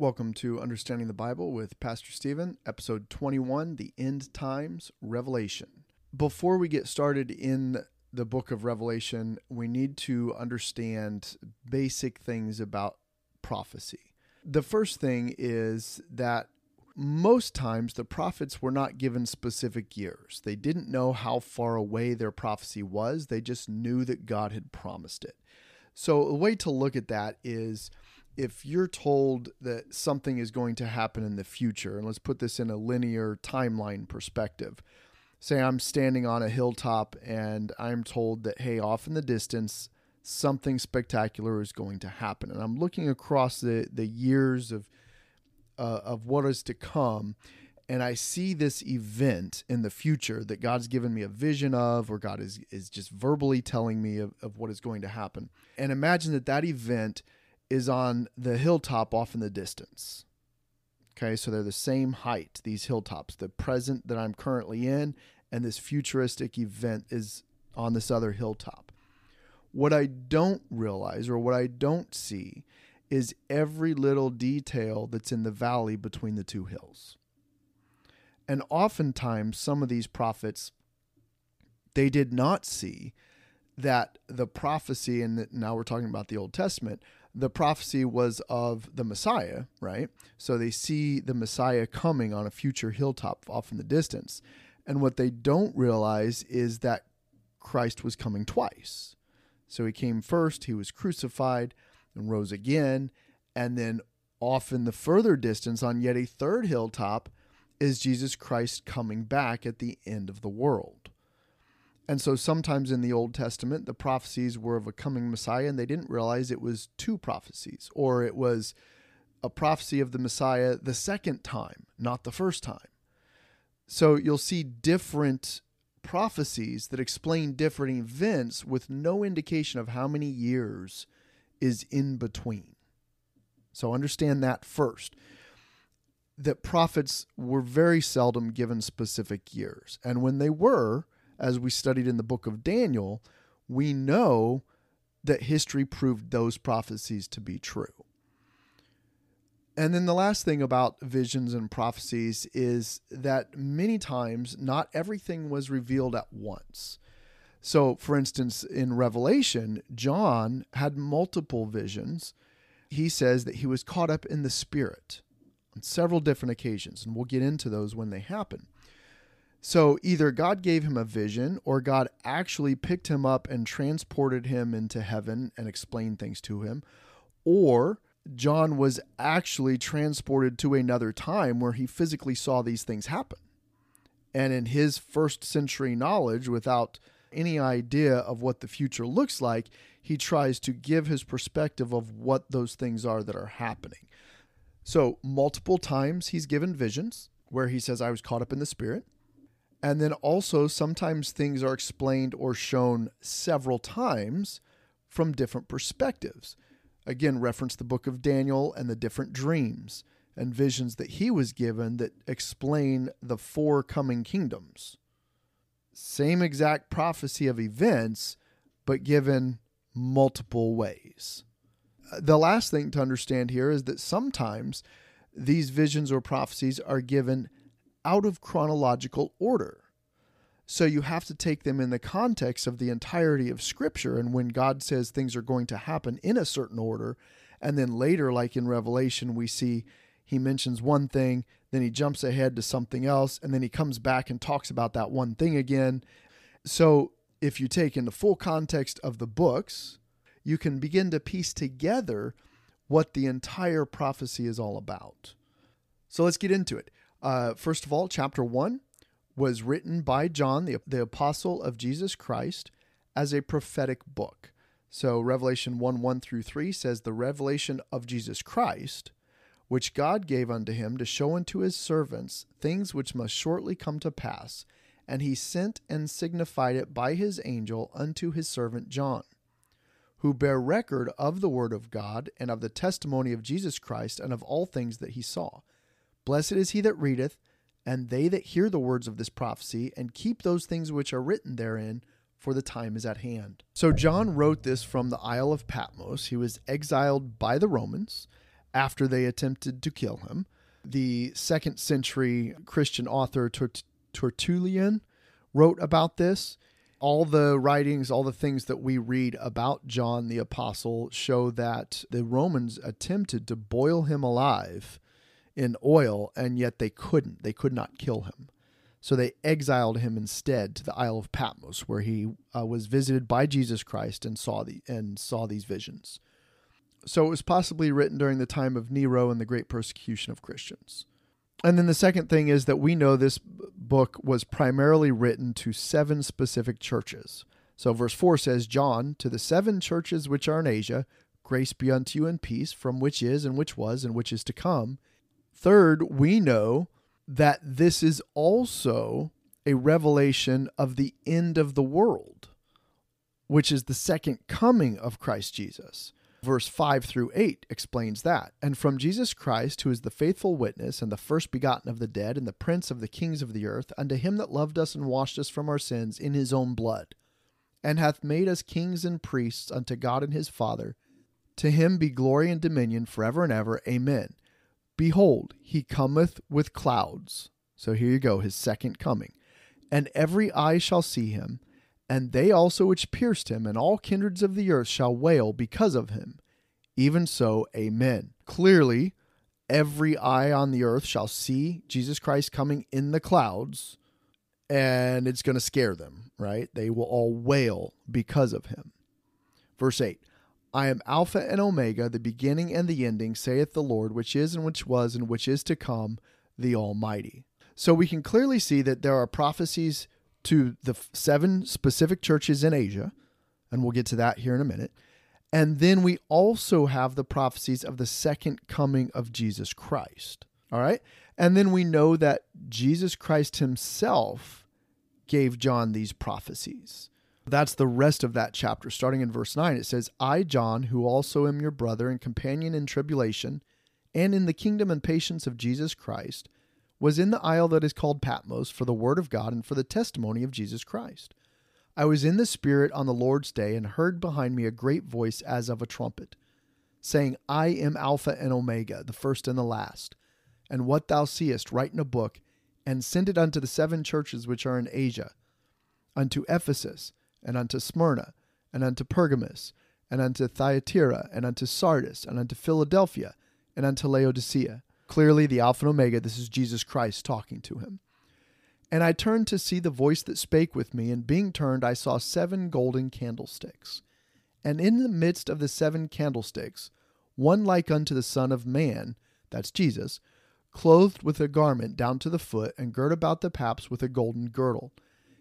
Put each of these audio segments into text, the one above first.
Welcome to Understanding the Bible with Pastor Steven, episode 21 The End Times Revelation. Before we get started in the book of Revelation, we need to understand basic things about prophecy. The first thing is that most times the prophets were not given specific years. They didn't know how far away their prophecy was, they just knew that God had promised it. So, a way to look at that is if you're told that something is going to happen in the future, and let's put this in a linear timeline perspective. Say I'm standing on a hilltop and I'm told that, hey, off in the distance, something spectacular is going to happen. And I'm looking across the, the years of, uh, of what is to come, and I see this event in the future that God's given me a vision of, or God is, is just verbally telling me of, of what is going to happen. And imagine that that event is on the hilltop off in the distance. Okay, so they're the same height, these hilltops. The present that I'm currently in and this futuristic event is on this other hilltop. What I don't realize or what I don't see is every little detail that's in the valley between the two hills. And oftentimes, some of these prophets, they did not see that the prophecy, and now we're talking about the Old Testament, the prophecy was of the Messiah, right? So they see the Messiah coming on a future hilltop off in the distance. And what they don't realize is that Christ was coming twice. So he came first, he was crucified and rose again. And then off in the further distance, on yet a third hilltop, is Jesus Christ coming back at the end of the world. And so sometimes in the Old Testament, the prophecies were of a coming Messiah, and they didn't realize it was two prophecies, or it was a prophecy of the Messiah the second time, not the first time. So you'll see different prophecies that explain different events with no indication of how many years is in between. So understand that first. That prophets were very seldom given specific years. And when they were, as we studied in the book of Daniel, we know that history proved those prophecies to be true. And then the last thing about visions and prophecies is that many times not everything was revealed at once. So, for instance, in Revelation, John had multiple visions. He says that he was caught up in the Spirit on several different occasions, and we'll get into those when they happen. So either God gave him a vision or God actually picked him up and transported him into heaven and explained things to him, or John was actually transported to another time where he physically saw these things happen. And in his first century knowledge, without any idea of what the future looks like, he tries to give his perspective of what those things are that are happening. So, multiple times he's given visions where he says, I was caught up in the spirit. And then also, sometimes things are explained or shown several times from different perspectives. Again, reference the book of Daniel and the different dreams and visions that he was given that explain the four coming kingdoms. Same exact prophecy of events, but given multiple ways. The last thing to understand here is that sometimes these visions or prophecies are given out of chronological order. So you have to take them in the context of the entirety of Scripture. And when God says things are going to happen in a certain order, and then later, like in Revelation, we see he mentions one thing, then he jumps ahead to something else, and then he comes back and talks about that one thing again. So if you take in the full context of the books, you can begin to piece together what the entire prophecy is all about. So let's get into it. Uh, first of all, chapter 1 was written by John, the, the apostle of Jesus Christ, as a prophetic book. So, Revelation 1 1 through 3 says, The revelation of Jesus Christ, which God gave unto him to show unto his servants things which must shortly come to pass. And he sent and signified it by his angel unto his servant John, who bear record of the word of God and of the testimony of Jesus Christ and of all things that he saw. Blessed is he that readeth, and they that hear the words of this prophecy, and keep those things which are written therein, for the time is at hand. So John wrote this from the Isle of Patmos. He was exiled by the Romans, after they attempted to kill him. The second century Christian author Tert- Tertullian wrote about this. All the writings, all the things that we read about John the Apostle show that the Romans attempted to boil him alive in oil, and yet they couldn't. They could not kill him. So they exiled him instead to the Isle of Patmos, where he uh, was visited by Jesus Christ and saw the and saw these visions. So it was possibly written during the time of Nero and the great persecution of Christians. And then the second thing is that we know this book was primarily written to seven specific churches. So verse 4 says, John, to the seven churches which are in Asia, grace be unto you and peace, from which is, and which was, and which is to come. Third, we know that this is also a revelation of the end of the world, which is the second coming of Christ Jesus. Verse 5 through 8 explains that. And from Jesus Christ, who is the faithful witness and the first begotten of the dead and the prince of the kings of the earth, unto him that loved us and washed us from our sins in his own blood, and hath made us kings and priests unto God and his Father, to him be glory and dominion forever and ever. Amen. Behold, he cometh with clouds. So here you go, his second coming. And every eye shall see him and they also which pierced him, and all kindreds of the earth shall wail because of him. Even so, amen. Clearly, every eye on the earth shall see Jesus Christ coming in the clouds, and it's going to scare them, right? They will all wail because of him. Verse 8 I am Alpha and Omega, the beginning and the ending, saith the Lord, which is and which was and which is to come, the Almighty. So we can clearly see that there are prophecies to the seven specific churches in Asia, and we'll get to that here in a minute. And then we also have the prophecies of the second coming of Jesus Christ. All right. And then we know that Jesus Christ himself gave John these prophecies. That's the rest of that chapter. Starting in verse 9, it says, I, John, who also am your brother and companion in tribulation, and in the kingdom and patience of Jesus Christ, was in the isle that is called Patmos for the word of God and for the testimony of Jesus Christ. I was in the Spirit on the Lord's day and heard behind me a great voice as of a trumpet, saying, I am Alpha and Omega, the first and the last. And what thou seest, write in a book, and send it unto the seven churches which are in Asia, unto Ephesus, and unto Smyrna, and unto Pergamos, and unto Thyatira, and unto Sardis, and unto Philadelphia, and unto Laodicea. Clearly, the Alpha and Omega, this is Jesus Christ talking to him. And I turned to see the voice that spake with me, and being turned, I saw seven golden candlesticks. And in the midst of the seven candlesticks, one like unto the Son of Man, that's Jesus, clothed with a garment down to the foot, and girt about the paps with a golden girdle.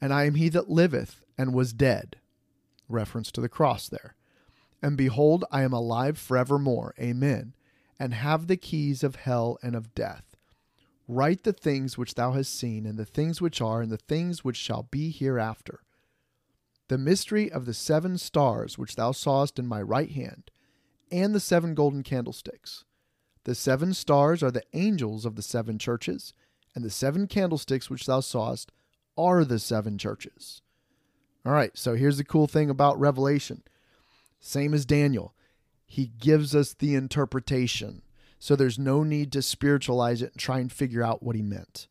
and I am he that liveth and was dead. Reference to the cross there. And behold, I am alive forevermore. Amen and have the keys of hell and of death. Write the things which thou hast seen, and the things which are, and the things which shall be hereafter. The mystery of the seven stars which thou sawest in my right hand, and the seven golden candlesticks. The seven stars are the angels of the seven churches, and the seven candlesticks which thou sawest are the seven churches. All right, so here's the cool thing about Revelation. Same as Daniel he gives us the interpretation. So there's no need to spiritualize it and try and figure out what he meant.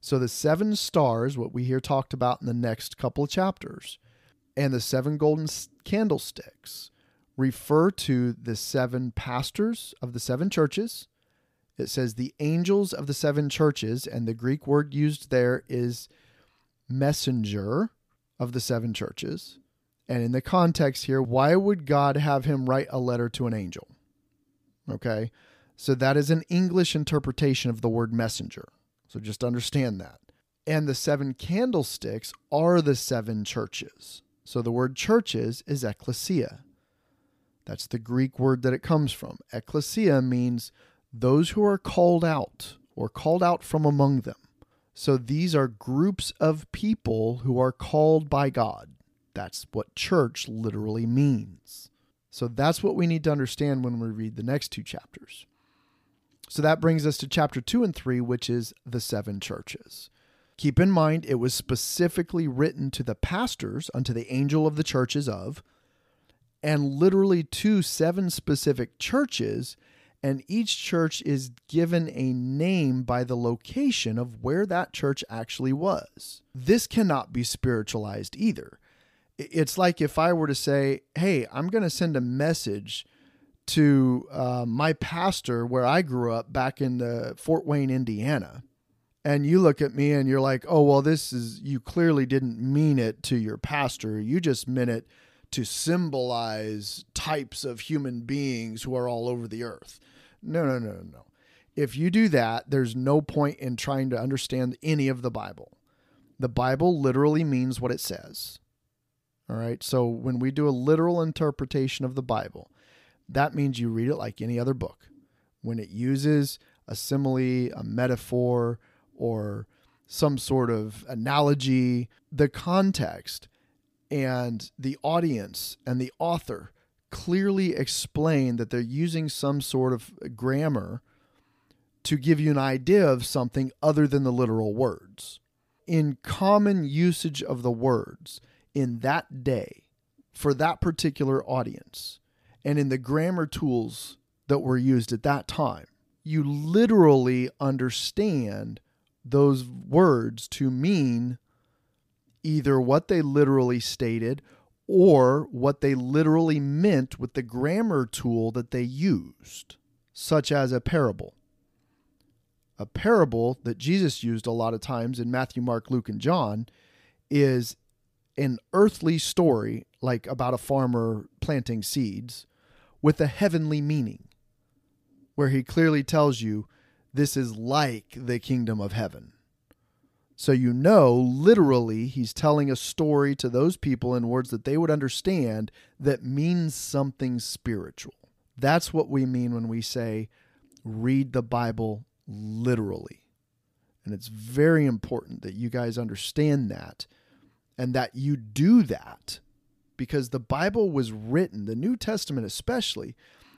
So the seven stars, what we hear talked about in the next couple of chapters, and the seven golden candlesticks refer to the seven pastors of the seven churches. It says the angels of the seven churches, and the Greek word used there is messenger of the seven churches. And in the context here, why would God have him write a letter to an angel? Okay. So that is an English interpretation of the word messenger. So just understand that. And the seven candlesticks are the seven churches. So the word churches is ecclesia. That's the Greek word that it comes from. Ecclesia means those who are called out or called out from among them. So these are groups of people who are called by God. That's what church literally means. So that's what we need to understand when we read the next two chapters. So that brings us to chapter 2 and 3, which is the seven churches. Keep in mind, it was specifically written to the pastors, unto the angel of the churches of, and literally to seven specific churches. And each church is given a name by the location of where that church actually was. This cannot be spiritualized either. It's like if I were to say, hey, I'm going to send a message to uh, my pastor where I grew up back in the Fort Wayne, Indiana, and you look at me and you're like, oh, well, this is, you clearly didn't mean it to your pastor. You just meant it to symbolize types of human beings who are all over the earth. No, no, no, no, no. If you do that, there's no point in trying to understand any of the Bible. The Bible literally means what it says. All right. So when we do a literal interpretation of the Bible, that means you read it like any other book. When it uses a simile, a metaphor, or some sort of analogy, the context and the audience and the author clearly explain that they're using some sort of grammar to give you an idea of something other than the literal words. In common usage of the words in that day for that particular audience, and in the grammar tools that were used at that time, you literally understand those words to mean either what they literally stated or what they literally meant with the grammar tool that they used, such as a parable. A parable that Jesus used a lot of times in Matthew, Mark, Luke, and John is an earthly story, like about a farmer planting seeds, with a heavenly meaning, where he clearly tells you this is like the kingdom of heaven. So you know, literally, he's telling a story to those people in words that they would understand that means something spiritual. That's what we mean when we say read the Bible literally. And it's very important that you guys understand that and that you do that because the Bible was written, the New Testament especially,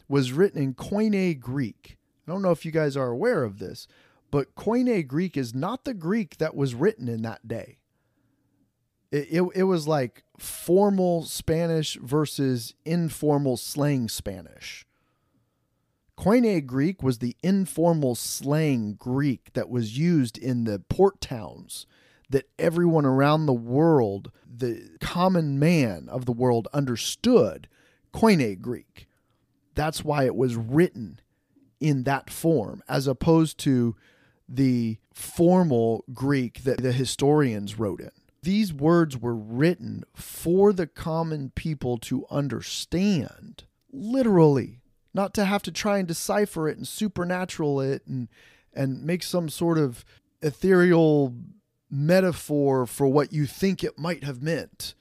was written in Koine Greek. I don't know if you guys are aware of this, but Koine Greek is not the Greek that was written in that day. It, it, it was like formal Spanish versus informal slang Spanish. Koine Greek was the informal slang Greek that was used in the port towns that everyone around the world, the common man of the world, understood Koine Greek. That's why it was written in that form, as opposed to the formal Greek that the historians wrote in. These words were written for the common people to understand, literally, not to have to try and decipher it and supernatural it and and make some sort of ethereal metaphor for what you think it might have meant.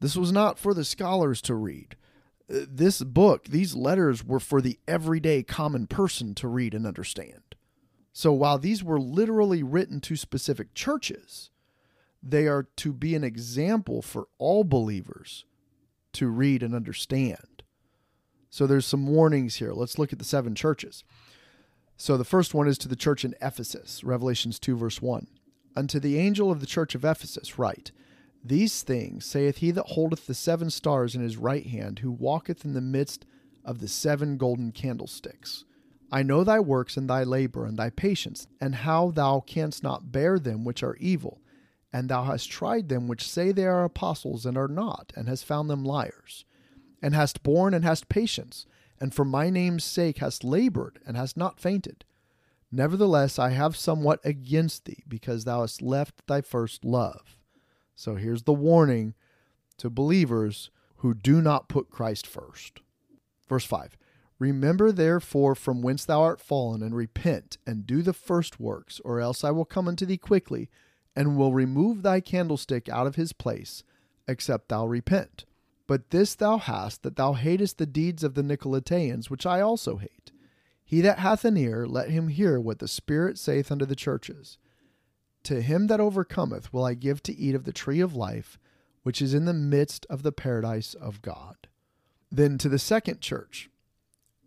This was not for the scholars to read. This book, these letters were for the everyday common person to read and understand. So while these were literally written to specific churches, they are to be an example for all believers to read and understand. So there's some warnings here. Let's look at the seven churches. So the first one is to the church in Ephesus, Revelations 2, verse 1. Unto the angel of the church of Ephesus write, These things saith he that holdeth the seven stars in his right hand, who walketh in the midst of the seven golden candlesticks. I know thy works and thy labor and thy patience, and how thou canst not bear them which are evil. And thou hast tried them which say they are apostles and are not, and hast found them liars. And hast borne and hast patience, and for my name's sake hast labored and hast not fainted. Nevertheless, I have somewhat against thee, because thou hast left thy first love. So here's the warning to believers who do not put Christ first. Verse 5 Remember therefore from whence thou art fallen, and repent, and do the first works, or else I will come unto thee quickly, and will remove thy candlestick out of his place, except thou repent. But this thou hast, that thou hatest the deeds of the Nicolaitans, which I also hate. He that hath an ear, let him hear what the Spirit saith unto the churches. To him that overcometh will I give to eat of the tree of life, which is in the midst of the paradise of God. Then to the second church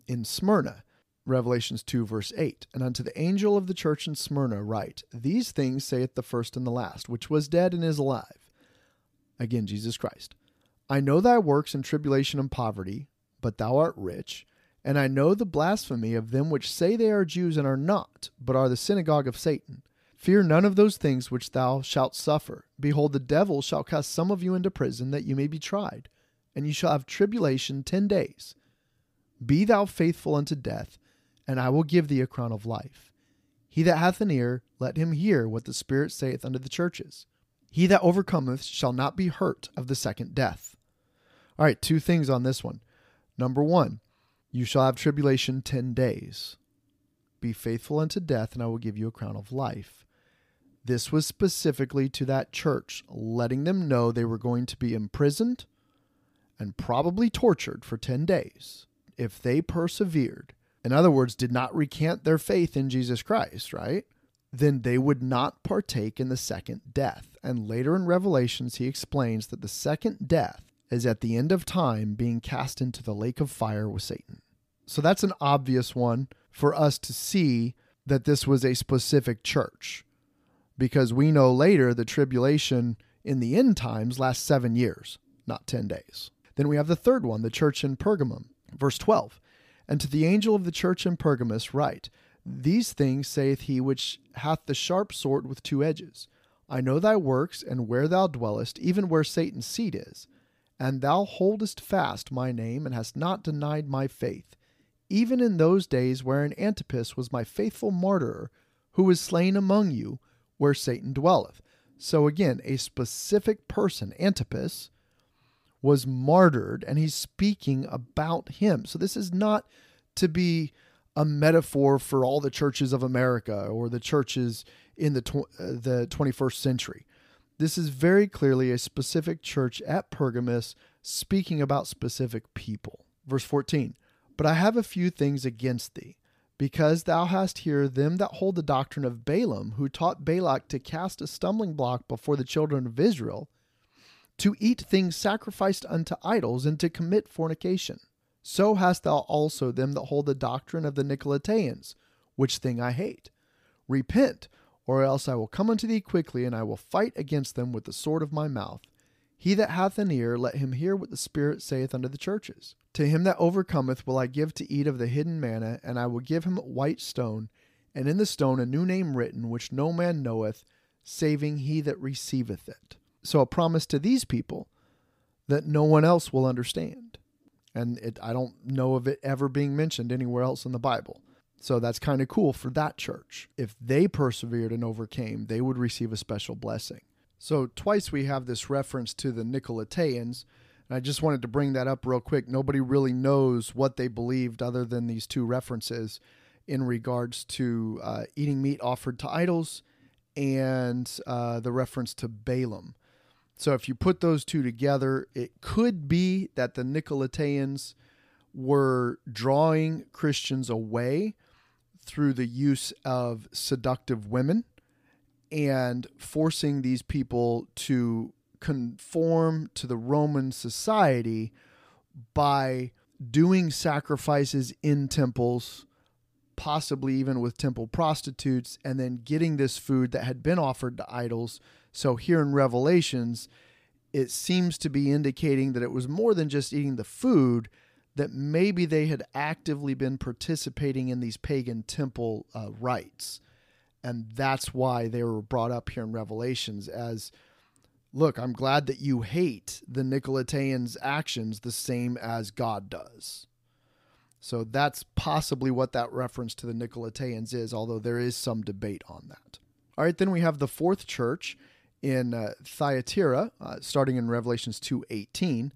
in Smyrna, Revelations 2, verse 8. And unto the angel of the church in Smyrna write, These things saith the first and the last, which was dead and is alive. Again, Jesus Christ. I know thy works and tribulation and poverty, but thou art rich. And I know the blasphemy of them which say they are Jews and are not, but are the synagogue of Satan. Fear none of those things which thou shalt suffer. Behold, the devil shall cast some of you into prison, that you may be tried, and ye shall have tribulation ten days. Be thou faithful unto death, and I will give thee a crown of life. He that hath an ear, let him hear what the Spirit saith unto the churches. He that overcometh shall not be hurt of the second death. All right, two things on this one. Number one, you shall have tribulation ten days. Be faithful unto death, and I will give you a crown of life. This was specifically to that church, letting them know they were going to be imprisoned and probably tortured for 10 days if they persevered. In other words, did not recant their faith in Jesus Christ, right? Then they would not partake in the second death. And later in Revelations, he explains that the second death is at the end of time being cast into the lake of fire with Satan. So that's an obvious one for us to see that this was a specific church because we know later the tribulation in the end times lasts seven years, not 10 days. Then we have the third one, the church in Pergamum, verse 12. And to the angel of the church in Pergamus write, These things saith he which hath the sharp sword with two edges. I know thy works, and where thou dwellest, even where Satan's seat is. And thou holdest fast my name, and hast not denied my faith, even in those days wherein Antipas was my faithful martyr, who was slain among you, where Satan dwelleth. So again, a specific person, Antipas, was martyred, and he's speaking about him. So this is not to be a metaphor for all the churches of America or the churches in the tw- uh, the 21st century. This is very clearly a specific church at Pergamus speaking about specific people. Verse 14. But I have a few things against thee, because thou hast here them that hold the doctrine of Balaam, who taught Balak to cast a stumbling block before the children of Israel, to eat things sacrificed unto idols, and to commit fornication. So hast thou also them that hold the doctrine of the Nicolaitans, which thing I hate. Repent, or else I will come unto thee quickly, and I will fight against them with the sword of my mouth. He that hath an ear, let him hear what the Spirit saith unto the churches. To him that overcometh will I give to eat of the hidden manna, and I will give him a white stone, and in the stone a new name written, which no man knoweth, saving he that receiveth it. So a promise to these people that no one else will understand. And it, I don't know of it ever being mentioned anywhere else in the Bible. So that's kind of cool for that church. If they persevered and overcame, they would receive a special blessing. So twice we have this reference to the Nicolaitans. And I just wanted to bring that up real quick. Nobody really knows what they believed other than these two references in regards to uh, eating meat offered to idols and uh, the reference to Balaam. So if you put those two together, it could be that the Nicolaitans were drawing Christians away through the use of seductive women and forcing these people to conform to the Roman society by doing sacrifices in temples, possibly even with temple prostitutes, and then getting this food that had been offered to idols so here in Revelations, it seems to be indicating that it was more than just eating the food, that maybe they had actively been participating in these pagan temple uh, rites. And that's why they were brought up here in Revelations as look, I'm glad that you hate the Nicolaitans' actions the same as God does. So that's possibly what that reference to the Nicolaitans is, although there is some debate on that. All right, then we have the fourth church, in uh, Thyatira, uh, starting in Revelations 2:18,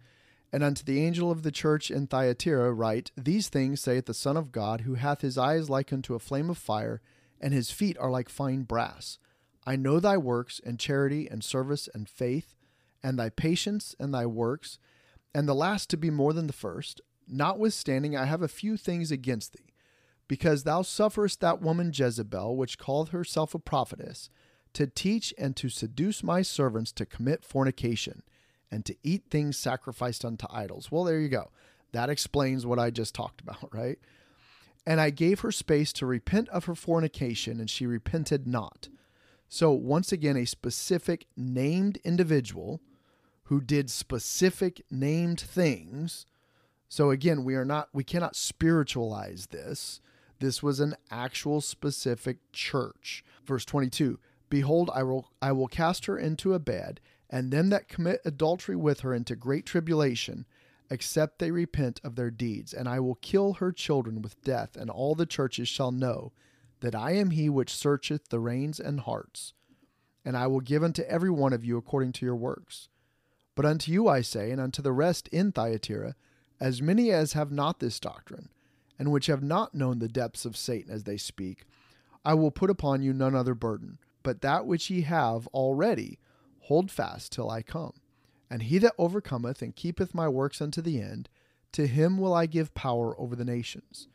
and unto the angel of the church in Thyatira write, These things saith the Son of God, who hath his eyes like unto a flame of fire, and his feet are like fine brass. I know thy works, and charity, and service, and faith, and thy patience, and thy works, and the last to be more than the first. Notwithstanding, I have a few things against thee, because thou sufferest that woman Jezebel, which calleth herself a prophetess, to teach and to seduce my servants to commit fornication, and to eat things sacrificed unto idols. Well, there you go. That explains what I just talked about, right? And I gave her space to repent of her fornication, and she repented not. So, once again, a specific named individual who did specific named things. So, again, we are not, we cannot spiritualize this. This was an actual specific church. Verse 22 Behold, I will, I will cast her into a bed, and them that commit adultery with her into great tribulation, except they repent of their deeds. And I will kill her children with death, and all the churches shall know that I am he which searcheth the reins and hearts. And I will give unto every one of you according to your works. But unto you I say, and unto the rest in Thyatira, as many as have not this doctrine, and which have not known the depths of Satan as they speak, I will put upon you none other burden, but that which ye have already, hold fast till I come. And he that overcometh and keepeth my works unto the end, to him will I give power over the nations.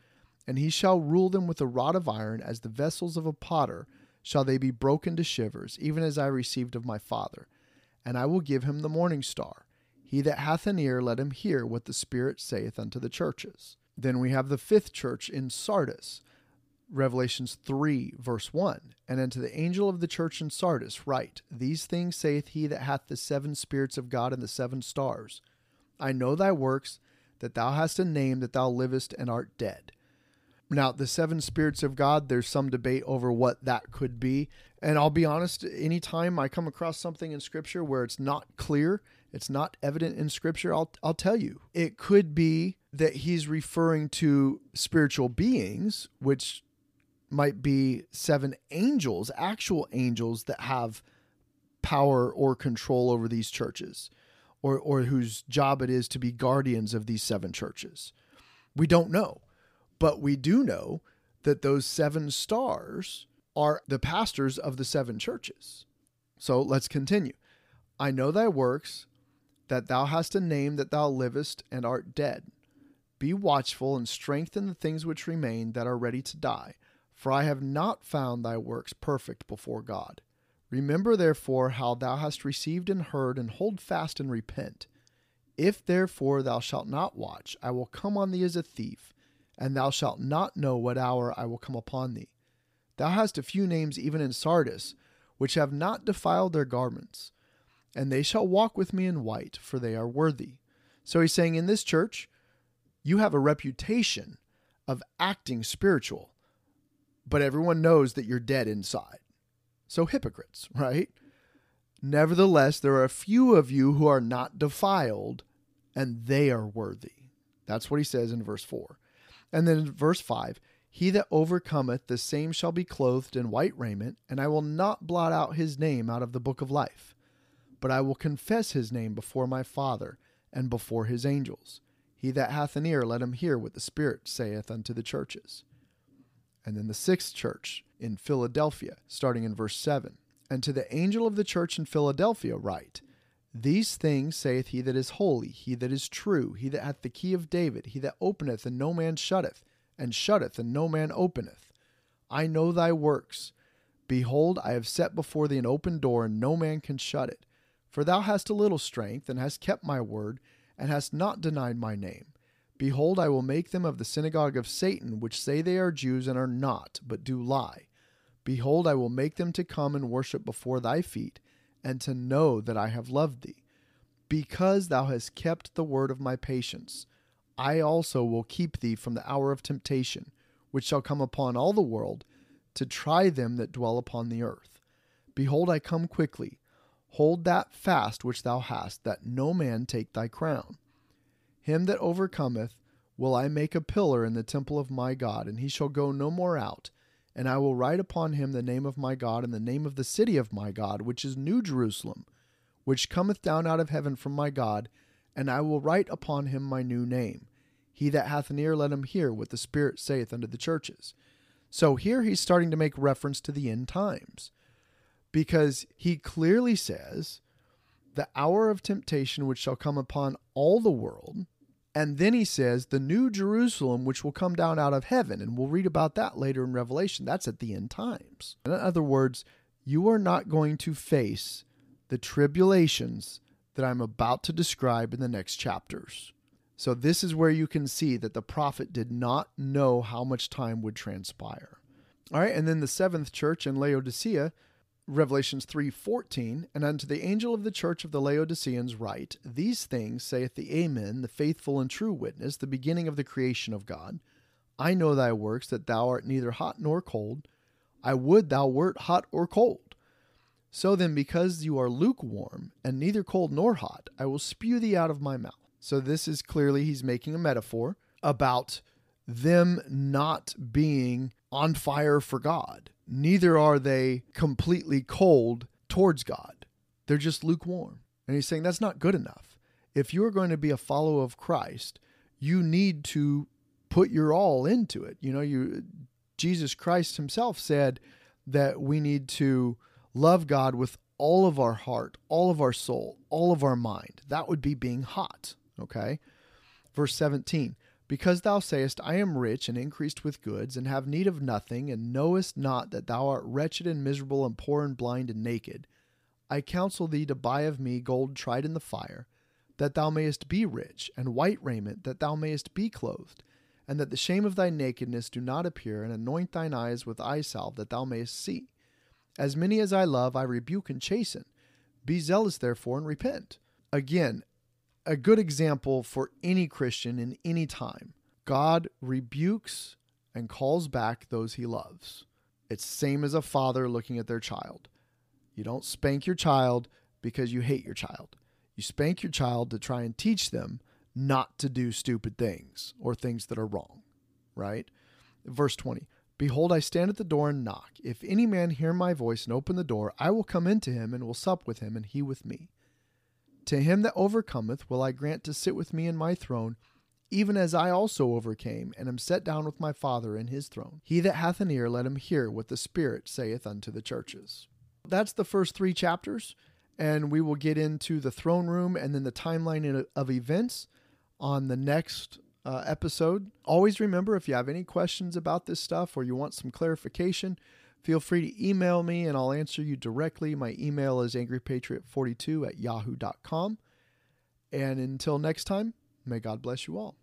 And he shall rule them with a rod of iron, as the vessels of a potter shall they be broken to shivers, even as I received of my Father. And I will give him the morning star. He that hath an ear, let him hear what the Spirit saith unto the churches. Then we have the fifth church in Sardis. Revelations 3, verse 1. And unto the angel of the church in Sardis, write, These things saith he that hath the seven spirits of God and the seven stars. I know thy works, that thou hast a name, that thou livest and art dead. Now, the seven spirits of God, there's some debate over what that could be. And I'll be honest, anytime I come across something in Scripture where it's not clear, it's not evident in Scripture, I'll, I'll tell you. It could be that he's referring to spiritual beings, which might be seven angels, actual angels that have power or control over these churches, or, or whose job it is to be guardians of these seven churches. We don't know, but we do know that those seven stars are the pastors of the seven churches. So let's continue. I know thy works, that thou hast a name that thou livest and art dead. Be watchful and strengthen the things which remain that are ready to die for I have not found thy works perfect before God. Remember therefore how thou hast received and heard, and hold fast and repent. If therefore thou shalt not watch, I will come on thee as a thief, and thou shalt not know what hour I will come upon thee. Thou hast a few names even in Sardis, which have not defiled their garments, and they shall walk with me in white, for they are worthy. So he's saying in this church, you have a reputation of acting spiritual but everyone knows that you're dead inside. So, hypocrites, right? Nevertheless, there are a few of you who are not defiled, and they are worthy. That's what he says in verse 4. And then in verse 5 He that overcometh, the same shall be clothed in white raiment, and I will not blot out his name out of the book of life, but I will confess his name before my Father and before his angels. He that hath an ear, let him hear what the Spirit saith unto the churches and then the sixth church in Philadelphia, starting in verse 7. And to the angel of the church in Philadelphia write, These things saith he that is holy, he that is true, he that hath the key of David, he that openeth and no man shutteth, and shutteth and no man openeth. I know thy works. Behold, I have set before thee an open door, and no man can shut it. For thou hast a little strength, and hast kept my word, and hast not denied my name. Behold, I will make them of the synagogue of Satan, which say they are Jews and are not, but do lie. Behold, I will make them to come and worship before thy feet, and to know that I have loved thee. Because thou hast kept the word of my patience, I also will keep thee from the hour of temptation, which shall come upon all the world, to try them that dwell upon the earth. Behold, I come quickly. Hold that fast which thou hast, that no man take thy crown. Him that overcometh will I make a pillar in the temple of my God, and he shall go no more out. And I will write upon him the name of my God and the name of the city of my God, which is New Jerusalem, which cometh down out of heaven from my God, and I will write upon him my new name. He that hath an ear, let him hear what the Spirit saith unto the churches. So here he's starting to make reference to the end times, because he clearly says the hour of temptation which shall come upon all the world. And then he says, the new Jerusalem which will come down out of heaven. And we'll read about that later in Revelation. That's at the end times. In other words, you are not going to face the tribulations that I'm about to describe in the next chapters. So, this is where you can see that the prophet did not know how much time would transpire. All right, and then the seventh church in Laodicea, Revelations 3:14, and unto the angel of the church of the Laodiceans write, These things saith the Amen, the faithful and true witness, the beginning of the creation of God. I know thy works, that thou art neither hot nor cold. I would thou wert hot or cold. So then, because you are lukewarm, and neither cold nor hot, I will spew thee out of my mouth. So this is clearly he's making a metaphor about them not being on fire for God. Neither are they completely cold towards God. They're just lukewarm. And he's saying that's not good enough. If you're going to be a follower of Christ, you need to put your all into it. You know, you Jesus Christ himself said that we need to love God with all of our heart, all of our soul, all of our mind. That would be being hot. Okay. Verse 17 Because thou sayest, I am rich and increased with goods, and have need of nothing, and knowest not that thou art wretched and miserable, and poor and blind and naked, I counsel thee to buy of me gold tried in the fire, that thou mayest be rich, and white raiment, that thou mayest be clothed, and that the shame of thy nakedness do not appear, and anoint thine eyes with eye salve, that thou mayest see. As many as I love, I rebuke and chasten. Be zealous, therefore, and repent. Again, a good example for any Christian in any time. God rebukes and calls back those he loves. It's same as a father looking at their child. You don't spank your child because you hate your child. You spank your child to try and teach them not to do stupid things or things that are wrong, right? Verse 20 Behold, I stand at the door and knock. If any man hear my voice and open the door, I will come into him and will sup with him, and he with me. To him that overcometh will I grant to sit with me in my throne, even as I also overcame, and am set down with my Father in his throne. He that hath an ear, let him hear what the Spirit saith unto the churches. That's the first three chapters, and we will get into the throne room and then the timeline of events on the next uh, episode. Always remember if you have any questions about this stuff or you want some clarification, Feel free to email me and I'll answer you directly. My email is angrypatriot42 at yahoo.com. And until next time, may God bless you all.